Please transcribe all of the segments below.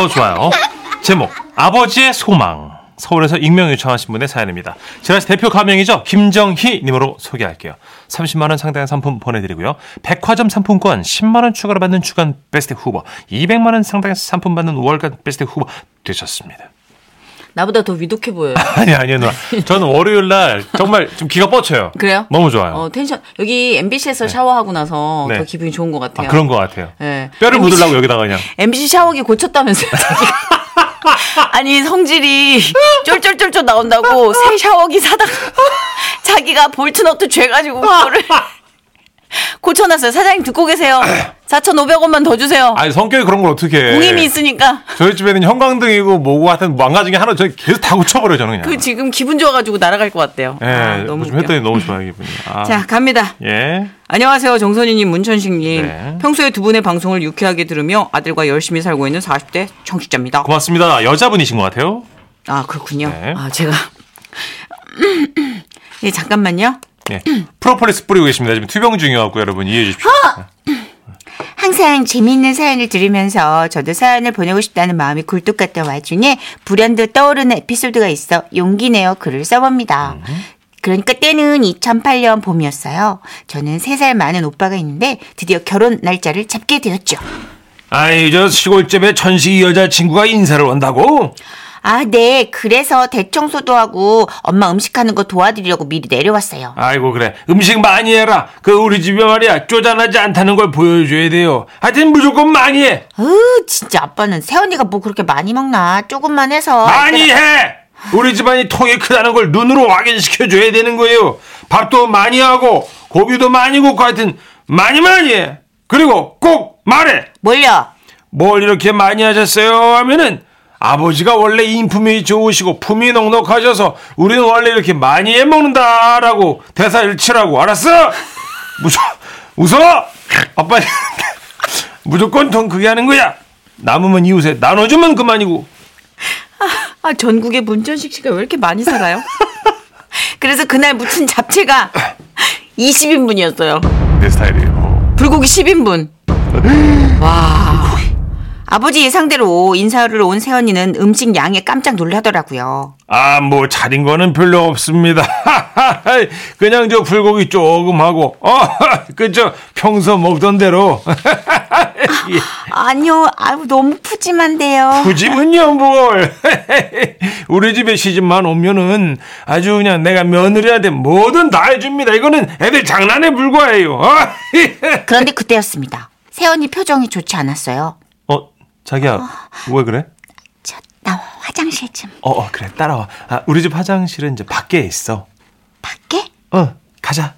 아우 좋아요. 제목 아버지의 소망. 서울에서 익명 요청하신 분의 사연입니다. 제가 대표 가명이죠. 김정희 님으로 소개할게요. 30만 원 상당의 상품 보내드리고요. 백화점 상품권 10만 원 추가로 받는 주간 베스트 후보, 200만 원 상당의 상품 받는 월간 베스트 후보 되셨습니다. 나보다 더 위독해 보여요. 아니 아니요 누나. 저는 월요일 날 정말 좀 기가 뻗쳐요. 그래요? 너무 좋아요. 어, 텐션. 여기 MBC에서 샤워하고 나서 네. 더 기분이 좋은 것 같아요. 아, 그런 것 같아요. 네. 뼈를 MBC 묻으려고 여기다가 그냥. MBC 샤워기 고쳤다면서요. 아니 성질이 쫄쫄쫄쫄 나온다고 새 샤워기 사다가 자기가 볼트너트 죄가지고 그거를 고쳐놨어요. 사장님 듣고 계세요. 4,500원만 더 주세요. 아니 성격이 그런 걸 어떻게 해. 공임이 있으니까. 저희 집에는 형광등이고 뭐고 하여튼 망가진 게 하나 저희 계속 다 고쳐버려요 저는 그냥. 그 지금 기분 좋아가지고 날아갈 것 같대요. 예, 아, 너무 너무 좀 웃겨. 했더니 너무 좋아요 기분이. 아. 자 갑니다. 예. 안녕하세요. 정선희님, 문천식님. 네. 평소에 두 분의 방송을 유쾌하게 들으며 아들과 열심히 살고 있는 40대 청취자입니다. 고맙습니다. 여자분이신 것 같아요. 아 그렇군요. 네. 아 제가 예 잠깐만요. 예. 프로폴리스 뿌리고 계십니다. 지금 투병 중이어갖고 여러분 이해해 주십시오. 항상 재미있는 사연을 들으면서 저도 사연을 보내고 싶다는 마음이 굴뚝 같던 와중에 불현듯 떠오르는 에피소드가 있어 용기 내어 글을 써봅니다. 그러니까 때는 2008년 봄이었어요. 저는 3살 많은 오빠가 있는데 드디어 결혼 날짜를 잡게 되었죠. 아이 저 시골집에 천식이 여자친구가 인사를 온다고? 아, 네. 그래서 대청소도 하고 엄마 음식하는 거 도와드리려고 미리 내려왔어요. 아이고 그래 음식 많이 해라. 그 우리 집에 말이야 쪼잔하지 않다는 걸 보여줘야 돼요. 하여튼 무조건 많이 해. 으, 진짜 아빠는 새언니가 뭐 그렇게 많이 먹나? 조금만 해서. 많이 해. 우리 집안이 통이 크다는 걸 눈으로 확인시켜 줘야 되는 거예요. 밥도 많이 하고 고기도 많이 굽고 하여튼 많이 많이 해. 그리고 꼭 말해. 뭘요? 뭘 이렇게 많이 하셨어요? 하면은 아버지가 원래 인품이 좋으시고 품이 넉넉하셔서 우리는 원래 이렇게 많이 해 먹는다라고 대사 일치라고 알았어? 무서 웃어? 아빠 무조건 돈 크게 하는 거야. 남으면 이웃에 나눠주면 그만이고. 아 전국에 문천식 씨가 왜 이렇게 많이 살아요? 그래서 그날 무친 잡채가 20인분이었어요. 내 스타일이에요. 불고기 10인분. 와. 아버지 예상대로 인사를 온 새언니는 음식 양에 깜짝 놀라더라고요. 아, 뭐 차린 거는 별로 없습니다. 그냥 저 불고기 조금 하고, 어, 그저 평소 먹던 대로. 아니요, 아유 너무 푸짐한데요. 그 집은요 뭘? 우리 집에 시집만 오면은 아주 그냥 내가 며느리한테 뭐든 다 해줍니다. 이거는 애들 장난에 불과해요. 어? 그런데 그때였습니다. 새언니 표정이 좋지 않았어요. 어, 자기야, 왜 그래? 저, 나 화장실 좀 어, 어, 그래, 따라와. 아, 우리 집 화장실은 이제 밖에 있어. 밖에? 어, 가자.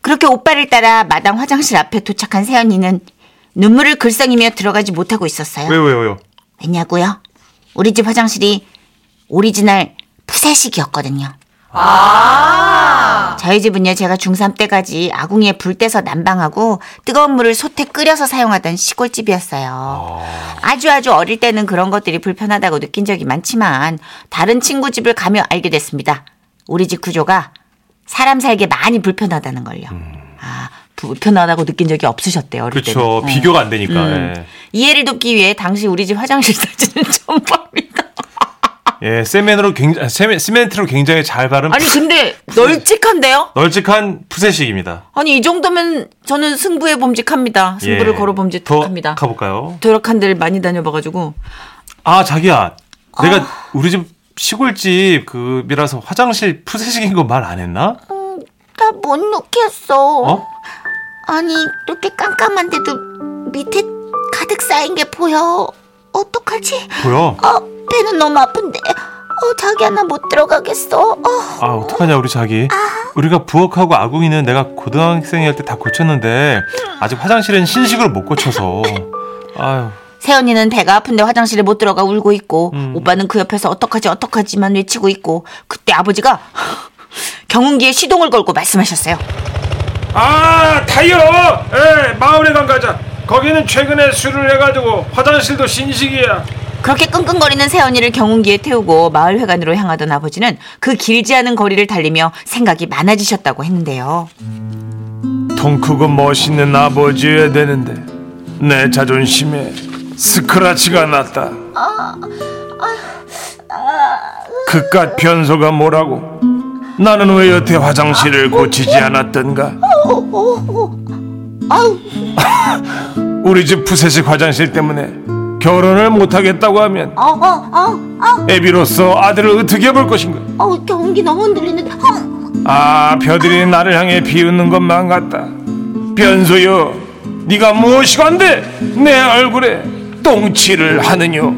그렇게 오빠를 따라 마당 화장실 앞에 도착한 새언니는 눈물을 글썽이며 들어가지 못하고 있었어요. 왜요, 왜요, 왜요? 왜냐고요? 우리 집 화장실이 오리지널 푸세식이었거든요. 저희 집은요, 제가 중3 때까지 아궁이에 불 떼서 난방하고 뜨거운 물을 솥에 끓여서 사용하던 시골집이었어요. 아주 아주 어릴 때는 그런 것들이 불편하다고 느낀 적이 많지만 다른 친구 집을 가며 알게 됐습니다. 우리 집 구조가 사람 살기 많이 불편하다는 걸요. 아, 불편하다고 느낀 적이 없으셨대요, 어릴 때는. 그렇죠. 어. 비교가 안 되니까. 음. 이해를 돕기 위해 당시 우리 집 화장실 사진을 첨부합니다. 예, 예 세멘으로 굉장히 세멘, 시멘트로 굉장히 잘 바른 아니 근데 널찍한데요? 널찍한 푸세식입니다. 아니 이 정도면 저는 승부에 범직합니다. 승부를 예. 걸어 더 범직합니다. 가볼까요? 도력한 데를 많이 다녀봐가지고 아, 자기야. 내가 우리 집 시골집 그이라서 화장실 푸세식인 거 말 안 했나? 나못 놓겠어. 어? 아니, 이렇게 깜깜한데도 밑에 가득 쌓인 게 보여. 어떡하지? 보여. 어, 배는 너무 아픈데. 어, 자기야, 나 못 들어가겠어. 어. 아, 어떡하냐, 우리 자기. 우리가 부엌하고 아궁이는 내가 고등학생일 때다 고쳤는데, 아직 화장실은 신식으로 못 고쳐서. 아유, 새언니는 배가 아픈데 화장실에 못 들어가 울고 있고, 음. 오빠는 그 옆에서 어떡하지, 어떡하지만 외치고 있고, 그때 아버지가 경운기에 시동을 걸고 말씀하셨어요. 아, 타이어! 에, 마을회관 가자. 거기는 최근에 술을 해가지고 화장실도 신식이야. 그렇게 끙끙거리는 새언니를 경운기에 태우고 마을회관으로 향하던 아버지는 그 길지 않은 거리를 달리며 생각이 많아지셨다고 했는데요. 통 크고 멋있는 아버지여야 되는데 내 자존심에 스크라치가 났다. 그깟 변소가 뭐라고? 나는 왜 여태 화장실을 고치지 않았던가? 우리 집 푸세식 화장실 때문에 결혼을 못하겠다고 하면 어, 어, 어, 어, 애비로서 아들을 어떻게 볼 것인가? 어, 경기 너무 흔들리는데. 어. 아 벼들이 나를 향해 비웃는 것만 같다. 변소여, 네가 무엇이건데 내 얼굴에 똥칠을 하느뇨?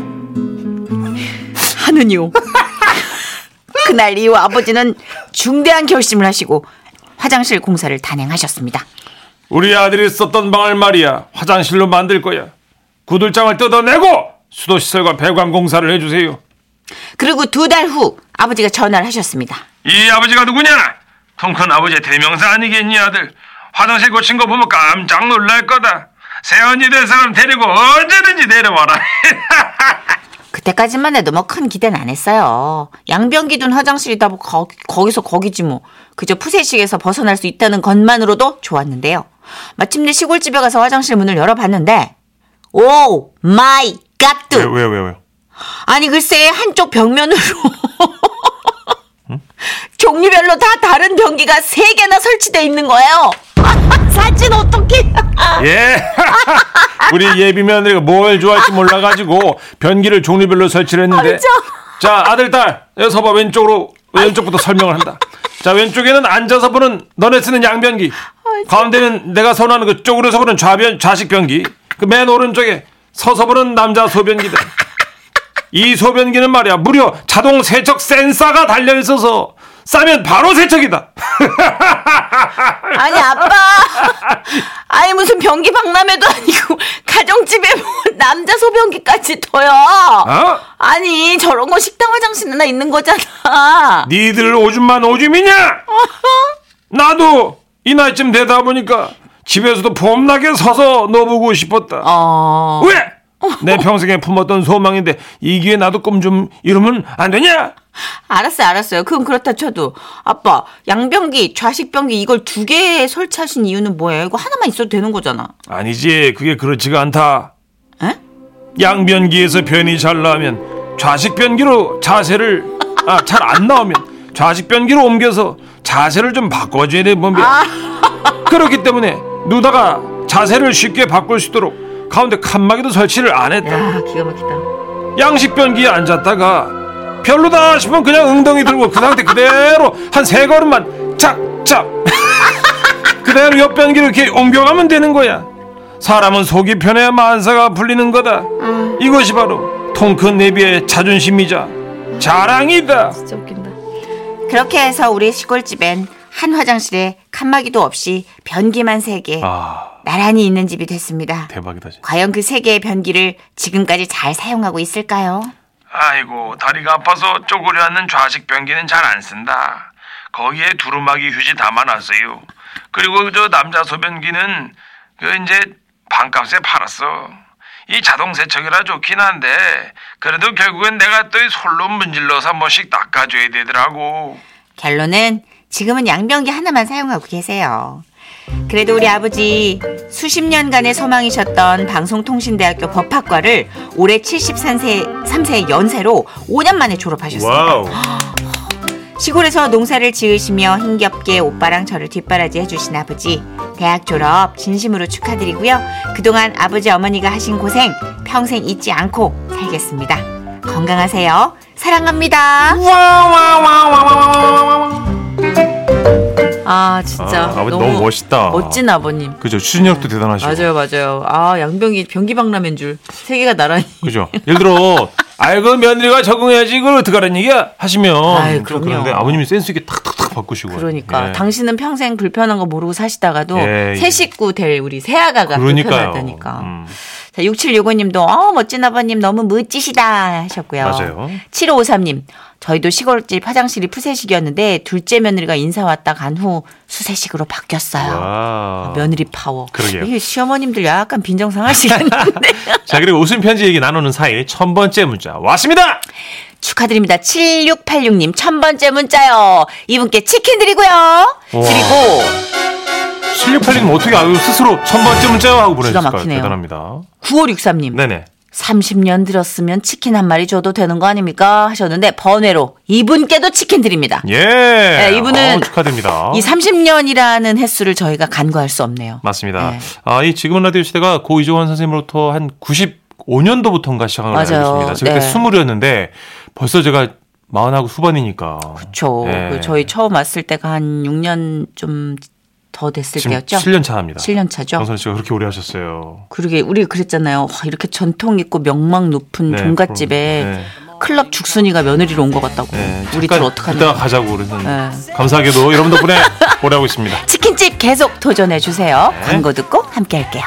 하느뇨. 그날 이후 아버지는 중대한 결심을 하시고 화장실 공사를 단행하셨습니다. 우리 아들이 썼던 방을 말이야 화장실로 만들 거야. 구들장을 뜯어내고 수도시설과 배관 공사를 해주세요. 그리고 두 달 후 아버지가 전화를 하셨습니다. 이 아버지가 누구냐? 통큰 아버지의 대명사 아니겠니 아들? 화장실 고친 거 보면 깜짝 놀랄 거다. 세언니 될 사람 데리고 언제든지 내려와라. 그때까지만 해도 뭐 큰 기대는 안 했어요. 양변기 둔 화장실이다 뭐 거, 거기서 거기지 뭐. 그저 푸세식에서 벗어날 수 있다는 것만으로도 좋았는데요. 마침내 시골집에 가서 화장실 문을 열어봤는데 oh my god 왜요 왜요 왜요? 아니 글쎄 한쪽 벽면으로 종류별로 다 다른 변기가 세 개나 설치돼 있는 거예요. 사진 어떻게? 예. 우리 예비 며느리가 뭘 좋아할지 몰라가지고 변기를 종류별로 설치를 했는데. 진짜? 자 아들 딸 여기 서 봐 왼쪽으로 왼쪽부터 설명을 한다. 자 왼쪽에는 앉아서 보는 너네 쓰는 양변기. 가운데는 내가 선호하는 그 쪽으로서 보는 좌변 좌식 변기. 그 맨 오른쪽에 서서 보는 남자 소변기다. 이 소변기는 말이야 무려 자동 세척 센서가 달려 있어서 싸면 바로 세척이다. 아니 아빠 아니 무슨 변기 박람회도 아니고 가정집에 뭐 남자 소변기까지 둬요 어? 아니 저런 거 식당 화장실에나 있는 거잖아 니들 오줌만 오줌이냐? 나도 이 나이쯤 되다 보니까 집에서도 폼나게 서서 넣어보고 싶었다. 어 왜? 내 평생에 품었던 소망인데 이 기회에 나도 꿈 좀 이루면 안 되냐? 알았어요 알았어요 그럼 그렇다 쳐도 아빠 양변기 좌식 변기 이걸 두 개 설치하신 이유는 뭐예요 이거 하나만 있어도 되는 거잖아 아니지 그게 그렇지가 않다. 에? 양변기에서 변이 잘 나오면 좌식 변기로 자세를 아 잘 안 나오면 좌식 변기로 옮겨서 자세를 좀 바꿔줘야 돼 보면 그렇기 때문에 누다가 자세를 쉽게 바꿀 수 있도록 가운데 칸막이도 설치를 안 했다. 야 기가 막히다 양식 변기에 앉았다가 별로다 싶으면 그냥 엉덩이 들고 그 상태 그대로 한 세 걸음만 짝짝 그대로 옆 변기로 이렇게 옮겨가면 되는 거야. 사람은 속이 편해야 만사가 풀리는 거다. 이것이 바로 통큰 내비의 자존심이자 자랑이다. 진짜 웃긴다 그렇게 해서 우리 시골집엔 한 화장실에 칸막이도 없이 변기만 세 개 아 나란히 있는 집이 됐습니다. 대박이다. 진짜. 과연 그 세 개의 변기를 지금까지 잘 사용하고 있을까요? 아이고 다리가 아파서 쪼그려 앉는 좌식 변기는 잘 안 쓴다. 거기에 두루마기 휴지 담아놨어요. 그리고 저 남자 소변기는 그 이제 반값에 팔았어. 이 자동 세척이라 좋긴 한데 그래도 결국엔 내가 또 이 솔로 문질러서 한 번씩 닦아줘야 되더라고. 결론은 지금은 양변기 하나만 사용하고 계세요. 그래도 우리 아버지 수십 년간의 소망이셨던 방송통신대학교 법학과를 올해 73세 3세의 연세로 5년 만에 졸업하셨습니다. 시골에서 농사를 지으시며 힘겹게 오빠랑 저를 뒷바라지 해주신 아버지 대학 졸업 진심으로 축하드리고요. 그동안 아버지 어머니가 하신 고생 평생 잊지 않고 살겠습니다. 건강하세요. 사랑합니다. 아 진짜 아, 아버지 너무 멋있다. 멋진 아버님 그죠 추진력도 대단하시고. 맞아요 맞아요 아 양변기 변기 박람회인 줄 세 개가 나란히 그죠. 예를 들어 아이고 며느리가 적응해야지 이걸 어떡하라는 얘기야 하시면 아이. 그런데 아버님이 센스 있게 탁탁탁 바꾸시고. 그러니까 예. 당신은 평생 불편한 거 모르고 사시다가도 예, 예. 새 식구 될 우리 새 아가가 그러니까요. 불편하다니까. 음. 자, 6765님도 어 멋진 아버님 너무 멋지시다 하셨고요. 맞아요. 7553님 저희도 시골집 화장실이 푸세식이었는데 둘째 며느리가 인사 왔다 간 후 수세식으로 바뀌었어요. 와. 며느리 파워. 그러게요. 이게 시어머님들 약간 빈정상하시겠는데. 자 그리고 웃음 편지 얘기 나누는 사이 천 번째 문자 왔습니다. 축하드립니다. 7686님 천 번째 문자요. 이분께 치킨 드리고요. 그리고 1686님 어떻게 아유 스스로 천 번째 문자 하고? 막히네요. 대단합니다. 9563님 네네. 30년 들었으면 치킨 한 마리 줘도 되는 거 아닙니까? 하셨는데 번외로 이분께도 치킨 드립니다. 예. 네, 이분은 어, 축하드립니다. 이 30년이라는 횟수를 저희가 간과할 수 없네요. 맞습니다. 네. 아, 이 지금은 라디오 시대가 고 이종환 선생님으로부터 한 95년도부터인가 시작한 걸로 알고. 있습니다. 제가 그때 네. 스물이었는데 벌써 제가 마흔하고 후반이니까. 그렇죠. 네. 저희 처음 왔을 때가 한 6년 좀 더 됐을 지금 때였죠. 7년 차입니다. 7년 차죠. 정선 씨가 그렇게 오래 하셨어요. 그러게 우리 그랬잖아요. 와, 이렇게 전통 있고 명망 높은 네, 종갓집에 그럼, 네. 클럽 죽순이가 며느리로 온 것 같다고. 네, 우리 들 어떡하냐. 이따가 가자고 그래서 네. 감사하게도 여러분 덕분에 오래 하고 있습니다. 치킨집 계속 도전해 주세요. 네. 광고 듣고 함께 할게요.